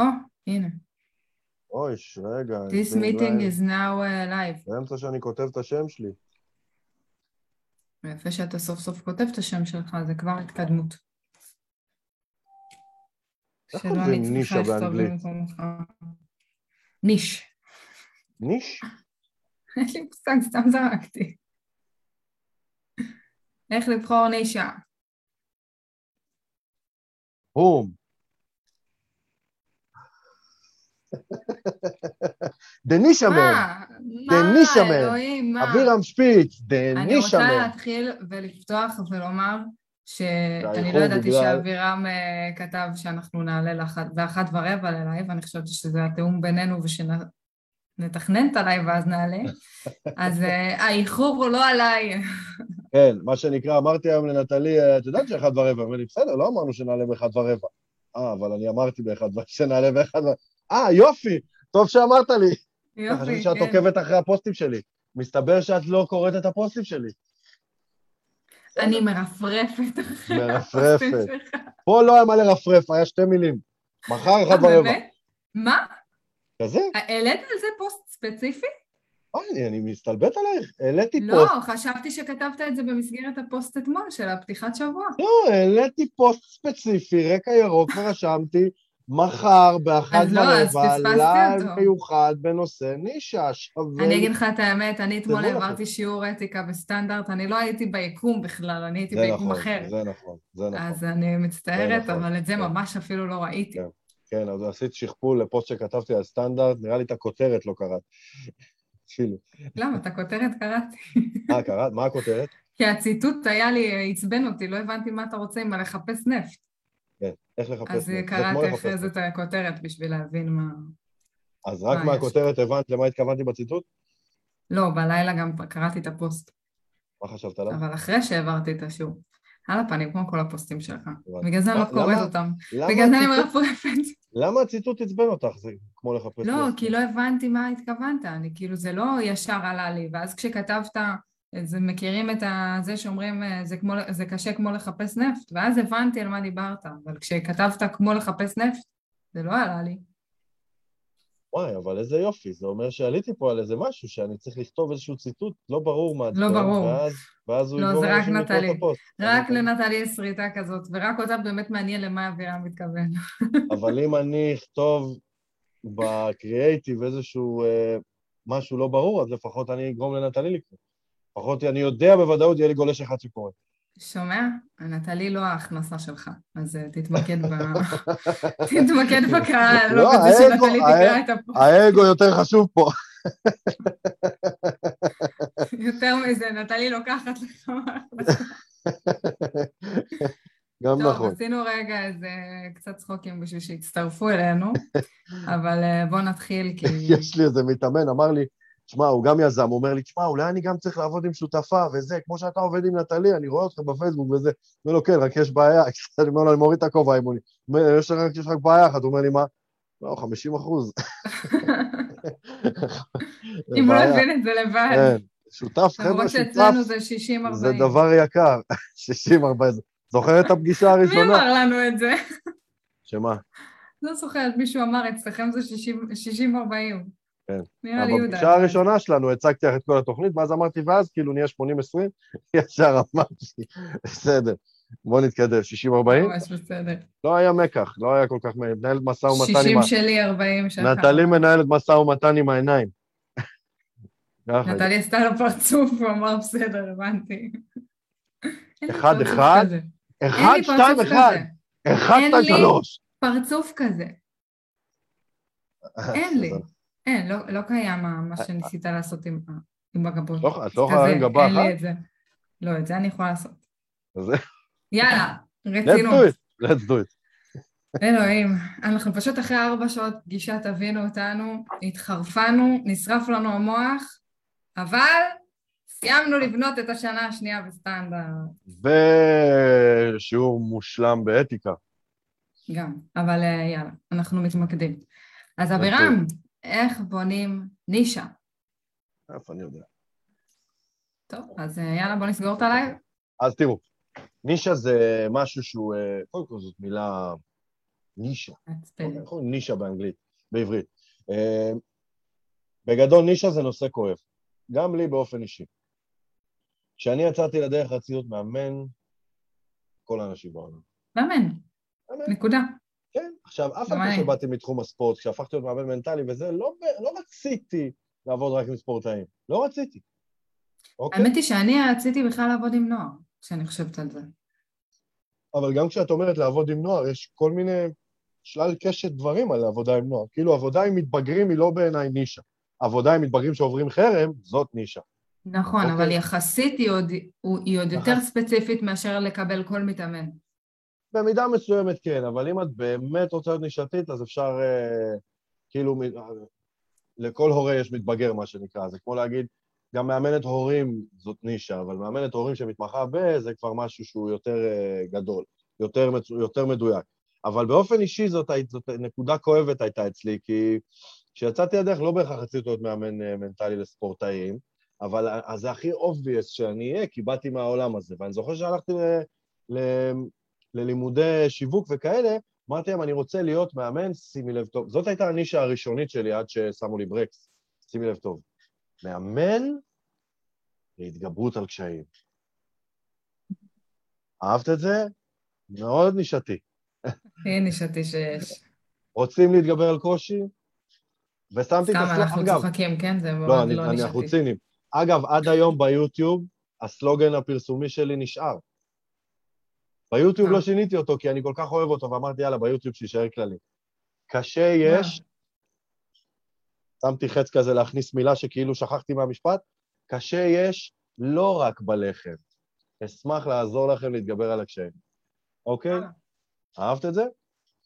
או, הנה. אוי, רגע. This meeting is now uh, live. באמצע שאני כותב את השם שלי. יפה שאתה סוף סוף כותב את השם שלך, זה כבר התקדמות. איך שלא אני נישה צריכה לכתוב באנגלית? במקומך. ניש. ניש? אין לי מושג, סתם זרקתי. איך לבחור נישה? בום. the niche man. מה? the niche מה, man. אלוהים, מה? אבירם שפיץ, אני the niche רוצה man. להתחיל ולפתוח ולומר שאני לא ידעתי שאבירם אה, כתב שאנחנו נעלה באחת ורבע ללייב, ואני חושבת שזה התיאום בינינו ושנתכנן את הלייב ואז נעלה. אז אה, האיחור הוא לא עליי. כן, מה שנקרא, אמרתי היום לנטלי, "אה, את יודעת שאחד ורבע? אמר לי, בסדר, לא אמרנו שנעלה באחד ורבע. אה, אבל אני אמרתי באחד שנעלה באחד. אה, יופי, טוב שאמרת לי. יופי, חשבתי שאת כן. עוקבת אחרי הפוסטים שלי. מסתבר שאת לא קוראת את הפוסטים שלי. אני מרפרפת אחרי. הפוסטים שלך. פה לא היה מה לרפרף, היה שתי מילים. מחר אחד אה, ורבע. מה? כזה? העלית על זה פוסט ספציפי? אוי, אני- מסתלבט עלייך. העליתי לא, פוסט. חשבתי שכתבת את זה במסגרת הפוסט אתמול של הפתיחת שבוע. לא, העליתי פוסט ספציפי, רקע ירוק, ורשמתי, מחר באחת לא, ורבע, פספסתי לייב. מיוחד בנושא נישה, שווה... אני אגיד לך את האמת, אני אתמול תכתבו לכם. העברתי שיעור אתיקה בסטנדרט, אני לא הייתי ביקום בכלל, אני הייתי ביקום נכון, אחר. זה נכון, זה נכון. אז אני מצטערת, נכון, אבל את זה כן. ממש אפילו לא ראיתי. כן. כן, אז עשית שכפול לפוסט שכתבתי על סטנדרט, נראה לי את הכותרת לא קראת. אפילו. למה? את הכותרת קראתי. אה, קראת? מה הכותרת? כי הציטוט היה לי, עצבן אותי, לא הבנתי מה אתה רוצה עם הלחפש נפט. כן, איך לחפש אז נפט. כמו קראתי אחרי. זה את הכותרת בשביל להבין מה... אז רק מה מהכותרת הבנת למה התכוונתי בציטוט? לא, בלילה גם קראתי את הפוסט, מה חשבת עליו? אבל אחרי שהעברתי את השיעור. על הפנים, כמו כל הפוסטים שלך. בגלל זה אני לא מה- קוראת אותם. בגלל זה אני מרפרפת. למה הציטוט עצבן אותך? זה כמו לחפש לא. כי לא הבנתי מה התכוונת, אני כאילו, זה לא ישר עלה לי, ואז כשכתבת, זה מכירים את זה שאומרים, אה, זה, כמו, זה קשה כמו לחפש נפט, ואז הבנתי על מה דיברת, אבל כשכתבת כמו לחפש נפט, זה לא עלה לי. וואי, אבל איזה יופי, זה אומר שעליתי פה על איזה משהו, שאני צריך לכתוב איזשהו ציטוט לא ברור מה לא ברור. ואז, ואז הוא לא, זה רק נטלי. הפוסט. רק. לנטלי יש שריטה כזאת, ורק אותה באמת מעניין למה אבירם מתכוון. אבל אם אני אכתוב בקריאייטיב איזשהו אה, משהו לא ברור, אז לפחות אני אגרום לנטלי לקרוא. לפחות אני יודע בוודאות, יהיה לי גולש אחד שקורא. שומע? נטלי לא ההכנסה שלך, אז אה, תתמקד ב... תתמקד בקהל, לא לא, בזה האגו- שנטלי תקרא את הפוסט. האגו יותר חשוב פה. יותר מזה, נטלי לוקחת לך. גם טוב, נכון. עשינו רגע איזה קצת צחוקים בשביל שיצטרפו אלינו, אבל אה, בואו נתחיל, כי... יש לי איזה מתאמן, אמר לי, תשמע, הוא גם יזם, הוא אומר לי, תשמע, אולי אני גם צריך לעבוד עם שותפה וזה, כמו שאתה עובד עם נטלי, אני רואה אותך בפייסבוק וזה. אומר לו, כן, רק יש בעיה. אני אומר לו, אני מוריד את הכובע אומר, יש רק- בעיה אחת, הוא אומר לי, מה? לא, 50 אחוז. אם הוא לא הבין את זה לבד. כן, שותף, חבר'ה, למרות שותף, שאצלנו זה 60-40. זה דבר יקר. 60, 40. זוכר את הפגישה מי הראשונה? אמר לנו את זה? שמה? לא זוכרת, מישהו אמר, אצלכם זה 60-40. כן. נראה לי יהודה. בפגישה הראשונה שלנו הצגתי לך את כל התוכנית, ואז אמרתי, ואז כאילו נהיה 80-20, ישר אמרתי, בסדר, בוא נתקדם, 60-40? ממש בסדר. לא היה מקח, לא היה כל כך, מנהלת משא ומתן עם 60 ה... שלי, 40 שלך. נטלי מנהלת משא ומתן עם העיניים. נטלי עשתה לו פרצוף, הוא אמר, בסדר, הבנתי. אחד, אחד? אחד, שתיים, פרצוף אחד, כזה. אחד, אין שתיים, לי- שלוש. פרצוף כזה. אין לי. אין, לא, לא קיים מה- מה שניסית לעשות עם, עם הגבות. לא- את לא יכולה להרים גבה אין לי אחת? את זה. לא, את זה אני יכולה לעשות. יאללה, let's רצינות. do it, let's do it. אלוהים, אנחנו פשוט אחרי ארבע שעות פגישה תבינו אותנו, התחרפנו, נשרף לנו המוח, אבל סיימנו לבנות את השנה השנייה בסטנדרט. ושיעור מושלם באתיקה. גם, אבל אה, יאללה, אנחנו מתמקדים. אז אבירם, איך בונים נישה? איפה אני יודע. טוב, אז אה, יאללה, בוא נסגור את הלייב. אז תראו, נישה זה משהו שהוא, אה, קודם כל זאת מילה נישה. איך אומרים נישה באנגלית, בעברית. אה, בגדול, נישה זה נושא כואב. גם לי באופן אישי. כשאני יצאתי לדרך רציתי להיות מאמן, כל האנשים בעולם. מאמן. נקודה. כן, עכשיו, אף אני. שבאתי מתחום הספורט, כשהפכתי להיות מאמן מנטלי וזה, לא, לא רציתי לעבוד רק עם ספורטאים. לא רציתי. אוקיי? האמת היא שאני רציתי בכלל לעבוד עם נוער, כשאני חושבת על זה. אבל גם כשאת אומרת לעבוד עם נוער, יש כל מיני, שלל קשת דברים על עבודה עם נוער. כאילו, עבודה עם מתבגרים היא לא בעיניי נישה. עבודה עם מתבגרים שעוברים חרם, זאת נישה. נכון, אוקיי. אבל יחסית היא עוד, היא עוד יותר נכון. ספציפית מאשר לקבל כל מתאמן. במידה מסוימת כן, אבל אם את באמת רוצה להיות נישתית, אז אפשר, אה, כאילו, מ- אה, לכל הורה יש מתבגר, מה שנקרא. זה כמו להגיד, גם מאמנת הורים זאת נישה, אבל מאמנת הורים שמתמחה ב... זה כבר משהו שהוא יותר אה, גדול, יותר, מצ- יותר מדויק. אבל באופן אישי זאת, זאת נקודה כואבת הייתה אצלי, כי כשיצאתי לדרך לא בהכרח רציתי להיות מאמן אה, מנטלי לספורטאים, אבל ה- אז זה הכי obvious שאני אהיה, כי באתי מהעולם הזה. ואני זוכר שהלכתי ל... ל... ללימודי שיווק וכאלה, אמרתי להם, אני רוצה להיות מאמן, שימי לב טוב. זאת הייתה הנישה הראשונית שלי עד ששמו לי ברקס, שימי לב טוב. מאמן להתגברות על קשיים. אהבת את זה? מאוד נישתי. הכי נישתי שיש. רוצים להתגבר על קושי? ושמתי את סתם הסלוגן, אנחנו אגב, צוחקים, כן? זה מאוד לא, אני, לא אני, אנחנו נישתי. ציניים. אגב, עד היום ביוטיוב, הסלוגן הפרסומי שלי נשאר. ביוטיוב אה. לא שיניתי אותו, כי אני כל כך אוהב אותו, ואמרתי, יאללה, ביוטיוב שיישאר כללי. קשה יש, שמתי חץ כזה להכניס מילה שכאילו שכחתי מהמשפט, קשה יש לא רק בלחם. אשמח לעזור לכם להתגבר על הקשיים. אוקיי? אהבת את זה?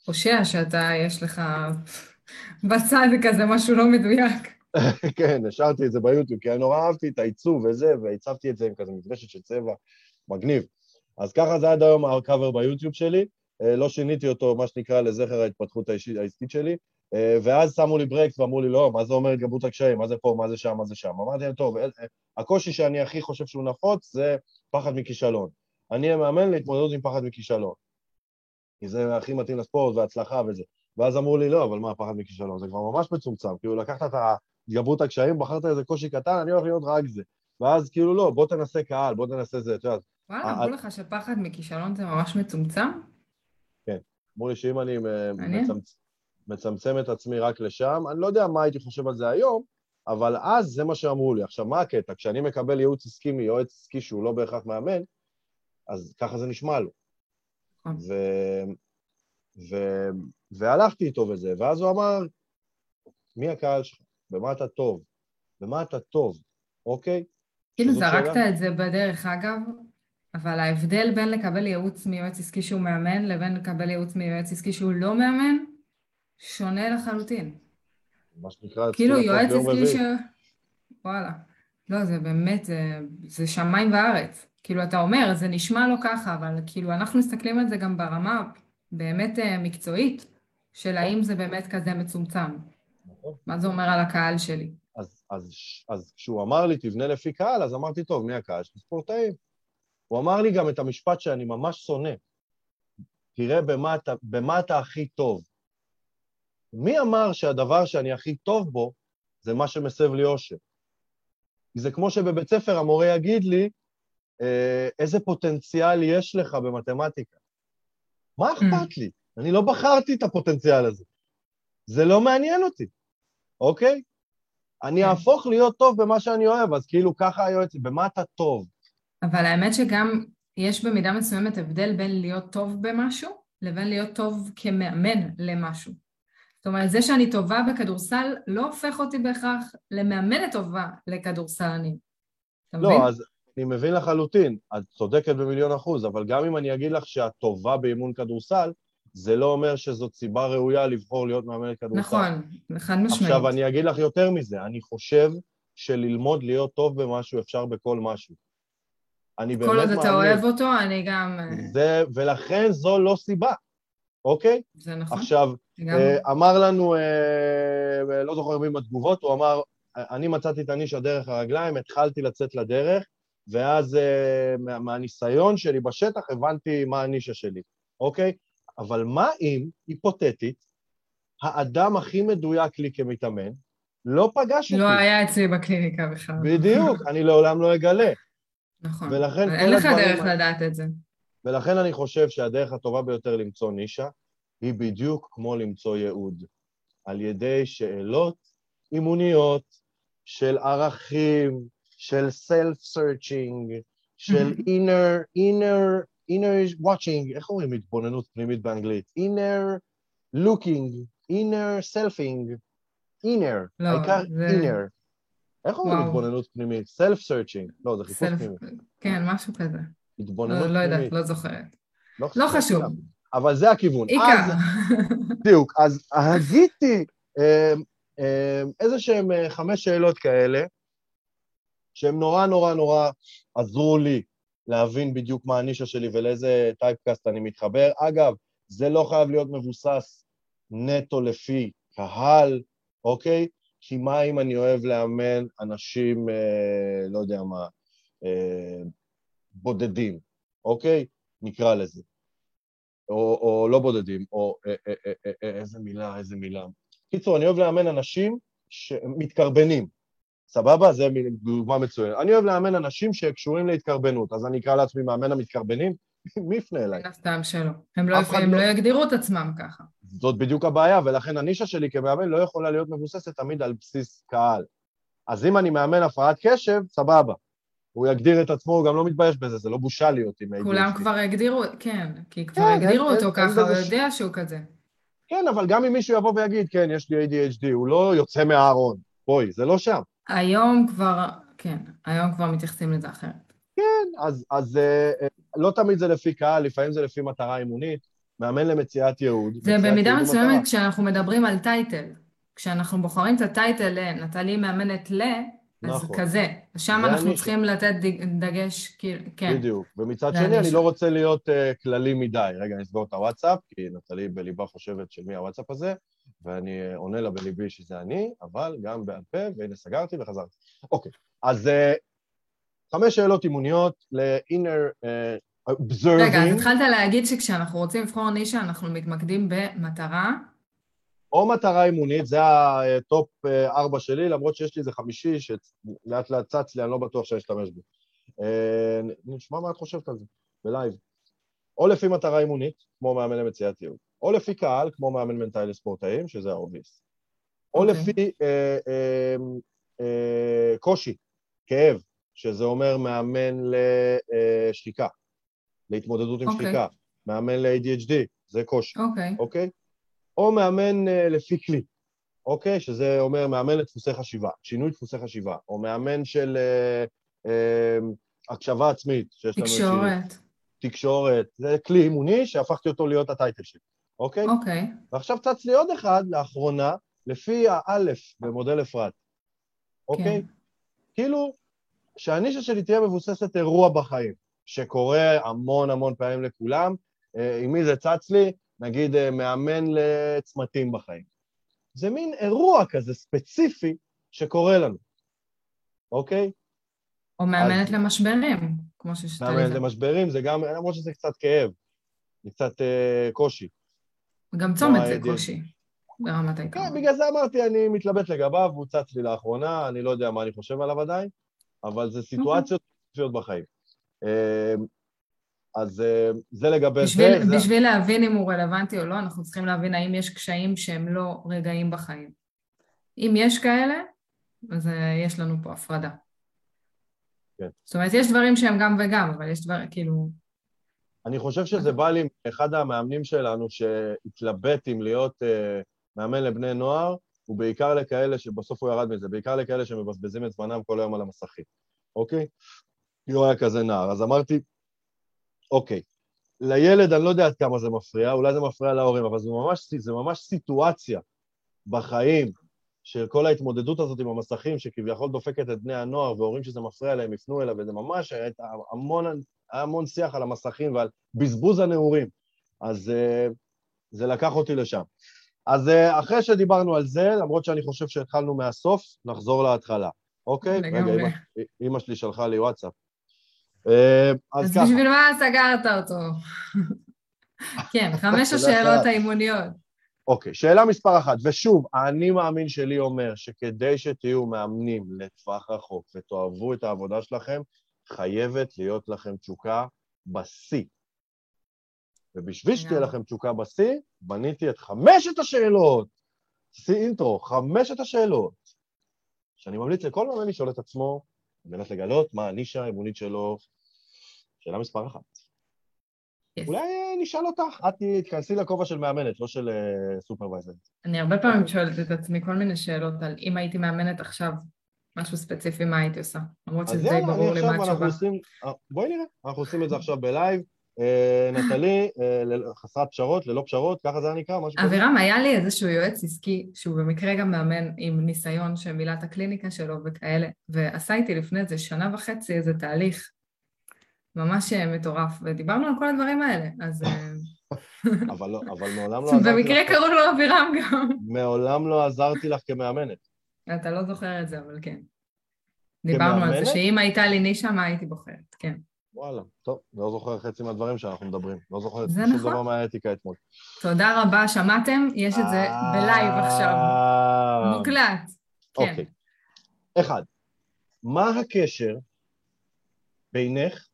פושע שאתה, יש לך בצד כזה משהו לא מדויק. כן, השארתי את זה ביוטיוב, כי אני נורא אהבתי את העיצוב וזה, והצבתי את זה עם כזה מברשת של צבע מגניב. אז ככה זה עד היום הקאבר ביוטיוב שלי, אה, לא שיניתי אותו, מה שנקרא, לזכר ההתפתחות העסקית שלי, אה, ואז שמו לי ברקס ואמרו לי, לא, מה זה אומר התגברות הקשיים, מה זה פה, מה זה שם, מה זה שם. אמרתי להם, טוב, אה, הקושי שאני הכי חושב שהוא נפוץ זה פחד מכישלון. אני המאמן להתמודדות עם פחד מכישלון. כי זה הכי מתאים לספורט והצלחה וזה. ואז אמרו לי, לא, אבל מה, פחד מכישלון? זה כבר ממש מצומצם. כאילו, לקחת את התגברות הקשיים, בחרת איזה קושי קטן, אני הולך להיות רק זה. ואז כאילו, לא, בוא תנסה קהל, בוא תנסה זה, אתה יודע, וואלה, אה, אמרו לך שפחד מכישלון זה ממש מצומצם? אמרו לי שאם אני אה. מצמצ... מצמצם את עצמי רק לשם, אני לא יודע מה הייתי חושב על זה היום, אבל אז זה מה שאמרו לי. עכשיו, מה הקטע? כשאני מקבל ייעוץ עסקי מיועץ עסקי שהוא לא בהכרח מאמן, אז ככה זה נשמע לו. נכון. ו... ו... והלכתי איתו וזה, ואז הוא אמר, מי הקהל שלך? במה אתה טוב? במה אתה טוב, אוקיי? כאילו זרקת שאלה. את זה בדרך אגב, אבל ההבדל בין לקבל ייעוץ מיועץ עסקי שהוא מאמן לבין לקבל ייעוץ מיועץ עסקי שהוא לא מאמן, שונה לחלוטין. מה שנקרא, כאילו יועץ עסקי ש... וואלה. לא, זה באמת, זה, זה שמיים וארץ. כאילו, אתה אומר, זה נשמע לא ככה, אבל כאילו, אנחנו מסתכלים על זה גם ברמה באמת אה, מקצועית, של האם זה באמת כזה מצומצם. נכון. מה זה אומר על הקהל שלי? אז, אז, אז כשהוא אמר לי, תבנה לפי קהל, אז אמרתי, טוב, מי הקהל שלי? ספורטאים. הוא אמר לי גם את המשפט שאני ממש שונא. תראה במה אתה, במה אתה הכי טוב. מי אמר שהדבר שאני הכי טוב בו זה מה שמסב לי אושר? כי זה כמו שבבית ספר המורה יגיד לי, אה, איזה פוטנציאל יש לך במתמטיקה. מה אכפת לי? אני לא בחרתי את הפוטנציאל הזה. זה לא מעניין אותי, אוקיי? אני כן. אהפוך להיות טוב במה שאני אוהב, אז כאילו ככה היועץ, במה אתה טוב? אבל האמת שגם יש במידה מסוימת הבדל בין להיות טוב במשהו לבין להיות טוב כמאמן למשהו. זאת אומרת, זה שאני טובה בכדורסל לא הופך אותי בהכרח למאמנת טובה לכדורסלנים. אתה מבין? לא, אז אני מבין לחלוטין, את צודקת במיליון אחוז, אבל גם אם אני אגיד לך שאת טובה באימון כדורסל, זה לא אומר שזאת סיבה ראויה לבחור להיות מאמנת כדורסל. נכון, חד משמעית. עכשיו, אני אגיד לך יותר מזה, אני חושב שללמוד להיות טוב במשהו אפשר בכל משהו. אני באמת כל מאמין. עוד אתה אוהב אותו, אני גם... אה, זה, ולכן זו לא סיבה, אוקיי? זה נכון. עכשיו, גם... אה, אמר לנו, אה, לא זוכר מי בתגובות, הוא אמר, אני מצאתי את הנישה דרך הרגליים, התחלתי לצאת לדרך, ואז מה- מהניסיון שלי בשטח הבנתי מה הנישה שלי, אוקיי? אבל מה אם, היפותטית, האדם הכי מדויק לי כמתאמן לא פגש אותי? לא היה אצלי בקליניקה בכלל. בדיוק, אני לעולם לא אגלה. נכון. ולכן אין לך דרך האלה- לדעת את זה. ולכן אני חושב שהדרך הטובה ביותר למצוא נישה היא בדיוק כמו למצוא ייעוד, על ידי שאלות אימוניות של ערכים, של self-searching, של inner, inner, inner watching, איך אומרים התבוננות פנימית באנגלית? inner looking, inner selfing, inner, לא, העיקר זה- inner. איך אומרים. התבוננות פנימית? self-searching, לא, זה חיפוש סלף... פנימי. כן, משהו כזה. התבוננות לא, פנימית. לא יודעת, לא זוכרת. לא לא חשוב. חשוב. אבל זה הכיוון. עיקר. אז, בדיוק, אז הגיתי אה, אה, איזה שהם אה, חמש שאלות כאלה, שהם נורא נורא נורא עזרו לי להבין בדיוק מה הנישה שלי ולאיזה טייפקאסט אני מתחבר. אגב, זה לא חייב להיות מבוסס נטו לפי קהל, אוקיי? כי מה אם אני אוהב לאמן אנשים, אה, לא יודע מה, אה, בודדים, אוקיי? נקרא לזה. או, או לא בודדים, או אה, אה, אה, אה, אה, איזה מילה, איזה מילה. קיצור, אני אוהב לאמן אנשים שמתקרבנים, סבבה? זה דוגמה מצוינת. אני אוהב לאמן אנשים שקשורים להתקרבנות, אז אני אקרא לעצמי מאמן המתקרבנים, מי יפנה אליי? מן הסתם שלא. הם לא, הם לא- לא יגדירו את עצמם ככה. זאת בדיוק הבעיה, ולכן הנישה שלי כמאמן לא יכולה להיות מבוססת תמיד על בסיס קהל. אז אם אני מאמן הפרעת קשב, סבבה. הוא יגדיר את עצמו, הוא גם לא מתבייש בזה, זה לא בושה להיות עם ADHD. כולם כבר הגדירו, כן, כי כבר כן, הגדירו אין- אותו אין- ככה, הוא יודע שהוא כזה. כן, אבל גם אם מישהו יבוא ויגיד, כן, יש לי ADHD, הוא לא יוצא מהארון. בואי, זה לא שם. היום כבר, כן, היום כבר מתייחסים לזה אחרת. אז, אז אה, אה, לא תמיד זה לפי קהל, לפעמים זה לפי מטרה אימונית. מאמן למציאת ייעוד. זה במידה מסוימת. כשאנחנו מדברים על טייטל. כשאנחנו בוחרים את הטייטל לנטלי מאמנת ל, אז נכון. כזה. שם אנחנו הנישה. צריכים לתת דג- דגש, כאילו, כן. בדיוק. ומצד שני, אני הנישה. לא רוצה להיות אה, כללי מדי. רגע, אני אסגור את הוואטסאפ, כי נטלי בליבה חושבת של מי הוואטסאפ הזה, ואני עונה לה בליבי שזה אני, אבל גם בעל פה, והנה סגרתי וחזרתי. אוקיי, אז אה, חמש שאלות אימוניות ל-inner אה, observing. רגע, אז התחלת להגיד שכשאנחנו רוצים לבחור נישה, אנחנו מתמקדים במטרה. או מטרה אימונית, זה ה top אה, ארבע שלי, למרות שיש לי איזה חמישי שלאט לאט צץ לי, אני לא בטוח שאני אשתמש בו. אה, נשמע מה את חושבת על זה, בלייב. או לפי מטרה אימונית, כמו מאמן למציאת ייעוד, או לפי קהל, כמו מאמן מנטלי לספורטאים, שזה ה-obvious. או אוקיי. לפי אה, אה, אה, קושי, כאב, שזה אומר מאמן לשחיקה, להתמודדות עם אוקיי. שחיקה, מאמן ל-ADHD, זה קושי. אוקיי. אוקיי? או מאמן אה, לפי כלי, אוקיי? שזה אומר מאמן לדפוסי חשיבה, שינוי דפוסי חשיבה, או מאמן של אה, אה, הקשבה עצמית, שיש לנו... תקשורת. תקשורת, זה כלי אימוני שהפכתי אותו להיות הטייטל שלי, אוקיי? אוקיי. ועכשיו צץ לי עוד אחד לאחרונה, לפי האלף במודל אפרת, אוקיי? כן. כאילו, שהנישה שלי תהיה מבוססת אירוע בחיים, שקורה המון המון פעמים לכולם. אה, עם מי זה צץ לי? נגיד אה, מאמן לצמתים בחיים. זה מין אירוע כזה ספציפי שקורה לנו, אוקיי? או מאמנת אז- למשברים, כמו מאמן זה. למשברים זה גם, למרות שזה קצת כאב, זה קצת אה, קושי. גם צומת כמו זה ה-ADHD. קושי, ברמת העיקרון. כן, בגלל זה אמרתי, אני מתלבט לגביו, הוא צץ לי לאחרונה, אני לא יודע מה אני חושב עליו עדיין, אבל זה סיטואציות ספציפיות בחיים. אה, אז אה, זה לגבי בשביל, זה. זה- בשביל להבין אם הוא רלוונטי או לא, אנחנו צריכים להבין האם יש קשיים שהם לא רגעים בחיים. אם יש כאלה, אז אה, יש לנו פה הפרדה. כן. זאת אומרת, יש דברים שהם גם וגם, אבל יש דברים, כאילו... אני חושב שזה בא לי מאחד המאמנים שלנו שהתלבט אם להיות uh, מאמן לבני נוער, הוא בעיקר לכאלה שבסוף הוא ירד מזה, בעיקר לכאלה שמבזבזים את זמנם כל היום על המסכים, אוקיי? כי הוא היה כזה נער. אז אמרתי, אוקיי, לילד אני לא יודע עד כמה זה מפריע, אולי זה מפריע להורים, אבל זה ממש, זה ממש סיטואציה בחיים של כל ההתמודדות הזאת עם המסכים, שכביכול דופקת את בני הנוער, והורים שזה מפריע להם יפנו אליו, וזה ממש היה המון, היה המון שיח על המסכים ועל בזבוז הנעורים. אז uh, זה לקח אותי לשם. אז uh, אחרי שדיברנו על זה, למרות שאני חושב שהתחלנו מהסוף, נחזור להתחלה, אוקיי? לגמרי. רגע, אמא שלי שלחה לי וואטסאפ. Uh, אז אז ככה. בשביל מה סגרת אותו? כן, חמש השאלות האימוניות. אוקיי, שאלה מספר אחת, ושוב, האני מאמין שלי אומר שכדי שתהיו מאמנים לטווח רחוק ותאהבו את העבודה שלכם, חייבת להיות לכם תשוקה בשיא. ובשביל שתהיה לכם תשוקה בשיא, בניתי את חמשת השאלות. שיא אינטרו, חמשת השאלות. שאני ממליץ לכל מאמן לשאול את עצמו, על מנת לגלות מה הנישה האמונית שלו. שאלה מספר אחת. Yes. אולי אה, נשאל אותך, את תיכנסי לכובע של מאמנת, לא של uh, סופרוויזרית. אני הרבה פעמים שואלת את עצמי כל מיני שאלות על אם הייתי מאמנת עכשיו משהו ספציפי, מה הייתי עושה? למרות שזה די ברור לי מה התשובה. עושים, אה, בואי נראה, אנחנו עושים את זה עכשיו בלייב. אה, נטלי, אה, חסרת פשרות, ללא פשרות, ככה זה היה נקרא, משהו כזה. אבירם, היה לי איזשהו יועץ עסקי, שהוא במקרה גם מאמן עם ניסיון שמילא את הקליניקה שלו וכאלה, ועשה איתי לפני איזה שנה וחצי איזה תהליך ממש מטורף, ודיברנו על כל הדברים האלה, אז... אבל, לא, אבל מעולם לא עזרתי לך... במקרה קראו לו אבירם גם. מעולם לא עזרתי לך כמאמנת. אתה לא זוכר את זה, אבל כן. דיברנו על זה, שאם הייתה לי נישה, מה הייתי בוחרת, כן. וואלה, טוב, לא זוכר חצי מהדברים שאנחנו מדברים. לא זוכר שום נכון. דבר מהאתיקה אתמול. תודה רבה, שמעתם? יש את זה בלייב עכשיו. אה. מוקלט. כן. אוקיי. אחד, מה הקשר בינך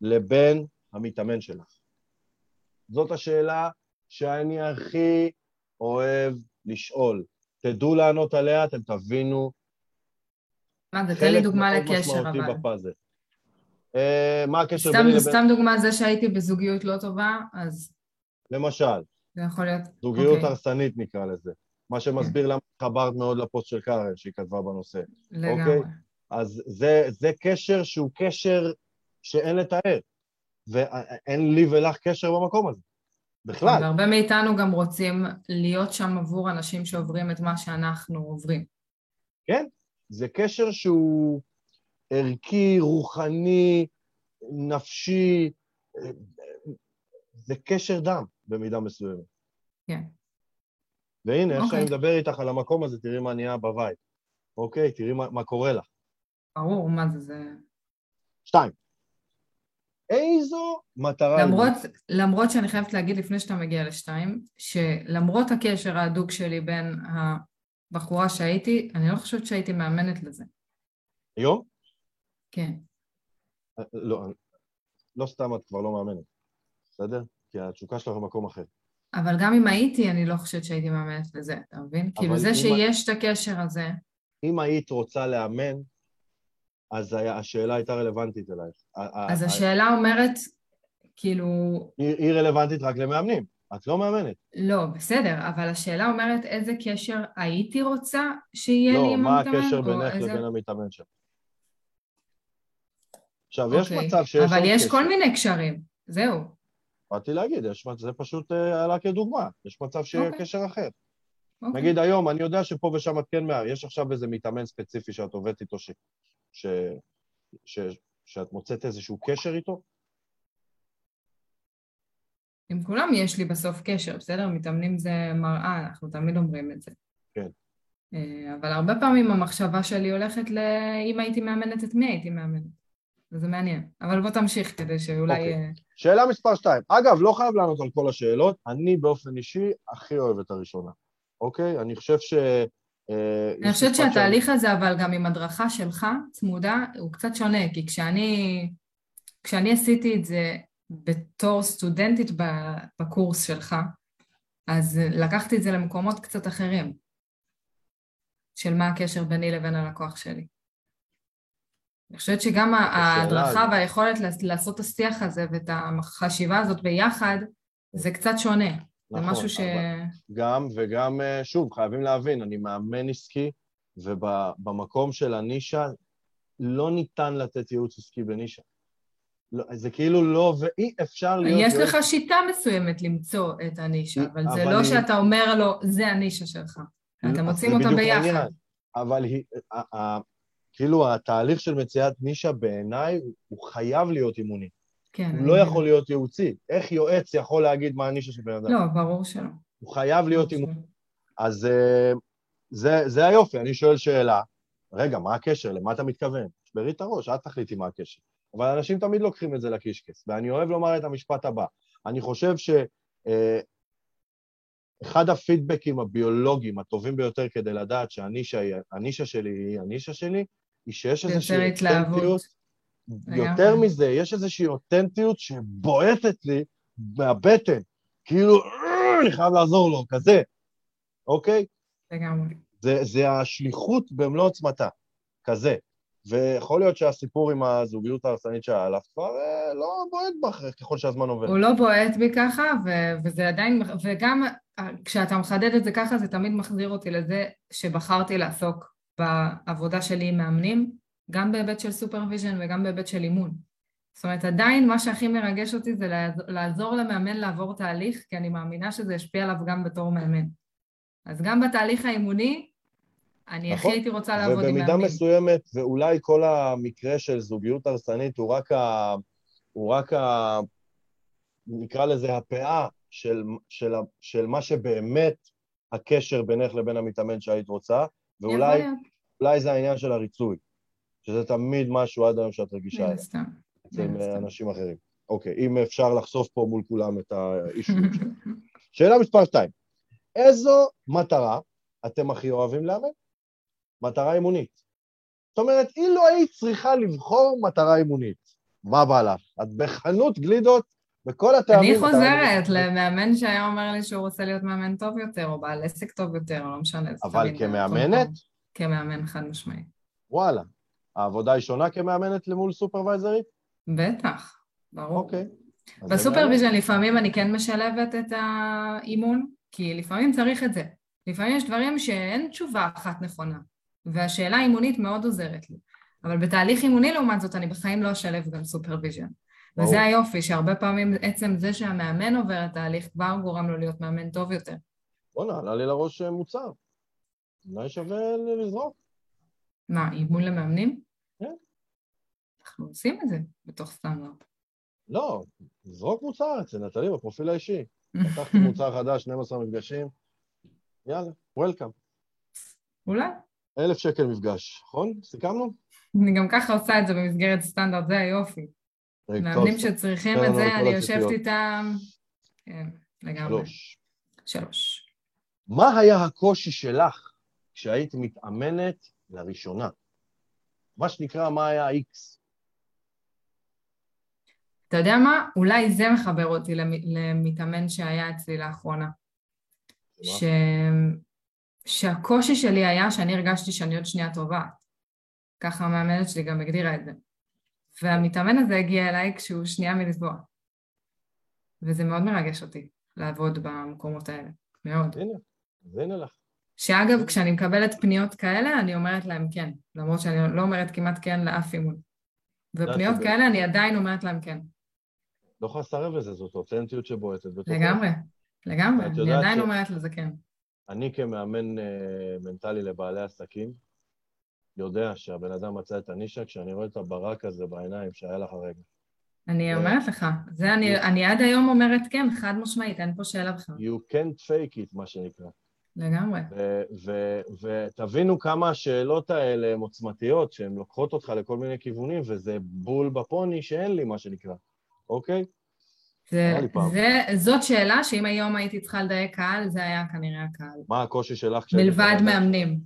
לבין המתאמן שלך? זאת השאלה שאני הכי אוהב לשאול. תדעו לענות עליה, אתם תבינו מה זה? תן לי דוגמה לקשר, אבל. חלק מאוד משמעותי בפאזל. אה, מה הקשר סתם, ביני לבין... סתם דוגמה, זה שהייתי בזוגיות לא טובה, אז... למשל. זה יכול להיות... זוגיות okay. אוקיי. הרסנית נקרא לזה. מה שמסביר okay. למה התחברת מאוד לפוסט של קארן שהיא כתבה בנושא. לגמרי. Okay? אוקיי? אז זה, זה קשר שהוא קשר שאין לתאר, ואין לי ולך קשר במקום הזה. בכלל. והרבה מאיתנו גם רוצים להיות שם עבור אנשים שעוברים את מה שאנחנו עוברים. כן, זה קשר שהוא ערכי, רוחני, נפשי, זה קשר דם במידה מסוימת. כן. והנה, איך שאני אוקיי. מדבר איתך על המקום הזה, תראי מה נהיה בבית. אוקיי? תראי מה, מה קורה לך. ברור, מה זה, זה... שתיים. איזו מטרה... למרות, למרות שאני חייבת להגיד לפני שאתה מגיע לשתיים, שלמרות הקשר ההדוק שלי בין הבחורה שהייתי, אני לא חושבת שהייתי מאמנת לזה. היום? כן. אה, לא, לא סתם את כבר לא מאמנת, בסדר? כי התשוקה שלך במקום אחר. אבל גם אם הייתי, אני לא חושבת שהייתי מאמנת לזה, אתה מבין? כאילו זה שיש את הקשר הזה... אם היית רוצה לאמן, אז השאלה הייתה רלוונטית אלייך. אז השאלה אומרת, כאילו... היא רלוונטית רק למאמנים, את לא מאמנת. לא, בסדר, אבל השאלה אומרת איזה קשר הייתי רוצה שיהיה לא, לי עם המתאמן? לא, מה הקשר בינך איזה... לבין המתאמן שלך? עכשיו, okay. יש אוקיי, מצב שיש... אבל יש קשר. כל מיני קשרים, זהו. באתי להגיד, יש, זה פשוט אה, עלה כדוגמה, יש מצב שיהיה okay. אוקיי. קשר אחר. Okay. אוקיי. נגיד היום, אני יודע שפה ושם את כן מה... יש עכשיו איזה מתאמן ספציפי שאת עובדת איתו, ש, ש, ש, שאת מוצאת איזשהו קשר איתו? עם כולם יש לי בסוף קשר, בסדר? מתאמנים זה מראה, אנחנו תמיד אומרים את זה. כן. אה, אבל הרבה פעמים המחשבה שלי הולכת ל... אם הייתי מאמנת את מי הייתי מאמנת. וזה מעניין. אבל בוא תמשיך כדי שאולי... Okay. אוקיי. אה, שאלה מספר 2. אגב, לא חייב לענות על כל השאלות, אני באופן אישי הכי אוהב את הראשונה, אוקיי? אני חושב ש... אה, אני חושבת שהתהליך שאני... הזה, אבל גם עם הדרכה שלך, צמודה, הוא קצת שונה, כי כשאני, כשאני עשיתי את זה בתור סטודנטית בקורס שלך, אז לקחתי את זה למקומות קצת אחרים, של מה הקשר ביני לבין הלקוח שלי. אני חושבת שגם ההדרכה והיכולת לעשות את השיח הזה ואת החשיבה הזאת ביחד, זה קצת שונה. נכון, זה משהו ש... גם, וגם, אה, שוב, חייבים להבין, אני מאמן עסקי, ובמקום של הנישה לא ניתן לתת ייעוץ עסקי בנישה. לא, זה כאילו לא, ואי אפשר להיות... יש לך שיטה מסוימת למצוא את הנישה, אבל זה לא שאתה אומר לו, זה הנישה שלך. אתם מוצאים אותם ביחד. אבל כאילו התהליך של מציאת נישה בעיניי הוא חייב להיות אימוני. כן. הוא לא יכול להיות ייעוצי. איך יועץ יכול להגיד מה הנישה של בן אדם? לא, ברור שלא. הוא חייב להיות אימוני. אז uh, זה, זה היופי, אני שואל שאלה, רגע, מה הקשר? למה אתה מתכוון? תשברי את הראש, את תחליטי מה הקשר. אבל אנשים תמיד לוקחים את זה לקישקס, ואני אוהב לומר את המשפט הבא, אני חושב ש... אה, הפידבקים הביולוגיים הטובים ביותר כדי לדעת שהנישה שלי היא הנישה שלי, היא שיש איזושהי אותנטיות. יותר מזה, יש איזושהי אותנטיות שבועטת לי מהבטן, כאילו, אה, אני חייב לעזור לו, כזה, אוקיי? לגמרי. זה, זה השליחות במלוא עוצמתה, כזה. ויכול להיות שהסיפור עם הזוגיות ההרסנית שהיה לך כבר אה, לא בועט בך ככל שהזמן עובר. הוא לא בועט בי ככה, ו- וזה עדיין, וגם אה, כשאתה מחדד את זה ככה, זה תמיד מחזיר אותי לזה שבחרתי לעסוק בעבודה שלי עם מאמנים, גם בהיבט של supervision וגם בהיבט של אימון. זאת אומרת, עדיין מה שהכי מרגש אותי זה לעזור למאמן לעבור תהליך, כי אני מאמינה שזה ישפיע עליו גם בתור מאמן. אז גם בתהליך האימוני, אני נכון. הכי הייתי רוצה לעבוד עם מאמנים. ובמידה מסוימת, ואולי כל המקרה של זוגיות הרסנית הוא רק ה... הוא רק ה... נקרא לזה הפאה של, של, של מה שבאמת הקשר בינך לבין המתאמן שהיית רוצה, ואולי זה העניין של הריצוי, שזה תמיד משהו עד היום שאת רגישה אליו. אצל אנשים אחרים. אוקיי, אם אפשר לחשוף פה מול כולם את האישורים שלהם. שאלה מספר 2, איזו מטרה אתם הכי אוהבים לאמן? מטרה אימונית. זאת אומרת, אילו היית צריכה לבחור מטרה אימונית, מה בא לך? את בחנות גלידות בכל הטעמים... אני חוזרת למאמן שהיה אומר לי שהוא רוצה להיות מאמן טוב יותר, או בעל עסק טוב יותר, לא משנה. אבל כמאמנת? כמאמן חד משמעי. וואלה. העבודה היא שונה כמאמנת למול סופרוויזרית? בטח, ברור. אוקיי. ב supervision לפעמים אני כן משלבת את האימון, כי לפעמים צריך את זה. לפעמים יש דברים שאין תשובה אחת נכונה. והשאלה האימונית מאוד עוזרת לי. אבל בתהליך אימוני לעומת זאת אני בחיים לא אשלב גם supervision. וזה היופי, שהרבה פעמים עצם זה שהמאמן עובר את ההליך כבר גורם לו להיות מאמן טוב יותר. בואנה, עלה לי לראש מוצר. אולי שווה לזרוק. מה, אימון למאמנים? כן. אנחנו עושים את זה בתוך סטנדרט. לא, לזרוק מוצר אצל נטלי בפרופיל האישי. לקחתי מוצר חדש, 12 מפגשים, יאללה, וולקאם. אולי. אלף שקל מפגש, נכון? סיכמנו? אני גם ככה עושה את זה במסגרת סטנדרט, זה היופי. מאמנים שצריכים את זה, אני יושבת איתם... כן, לגמרי. שלוש. שלוש. מה היה הקושי שלך כשהיית מתאמנת לראשונה? מה שנקרא, מה היה ה-X? אתה יודע מה? אולי זה מחבר אותי למתאמן שהיה אצלי לאחרונה. ש... שהקושי שלי היה שאני הרגשתי שאני עוד שנייה טובה. ככה המאמנת שלי גם הגדירה את זה. והמתאמן הזה הגיע אליי כשהוא שנייה מלטבוע. וזה מאוד מרגש אותי לעבוד במקומות האלה, מאוד. הנה, אז הנה לך. שאגב, כשאני מקבלת פניות כאלה, אני אומרת להם כן, למרות שאני לא אומרת כמעט כן לאף אימון. ופניות כאלה אני עדיין אומרת להם כן. לא יכולה לסרב לזה, זאת אותנטיות שבועטת. לגמרי, לגמרי, אני עדיין. אומרת לזה כן. אני כמאמן אה, מנטלי לבעלי עסקים, יודע שהבן אדם מצא את הנישה כשאני רואה את הברק הזה בעיניים שהיה לך הרגע. אני אומרת לך, זה אני, אני עד היום אומרת כן, חד משמעית, אין פה שאלה בכלל. You can't fake it, מה שנקרא. לגמרי. ותבינו כמה השאלות האלה הן עוצמתיות, שהן לוקחות אותך לכל מיני כיוונים, וזה בול בפוני שאין לי, מה שנקרא, אוקיי? זה, זה, זאת שאלה שאם היום הייתי צריכה לדייק קהל, זה היה כנראה הקהל. מה הקושי שלך? מלבד מאמנים,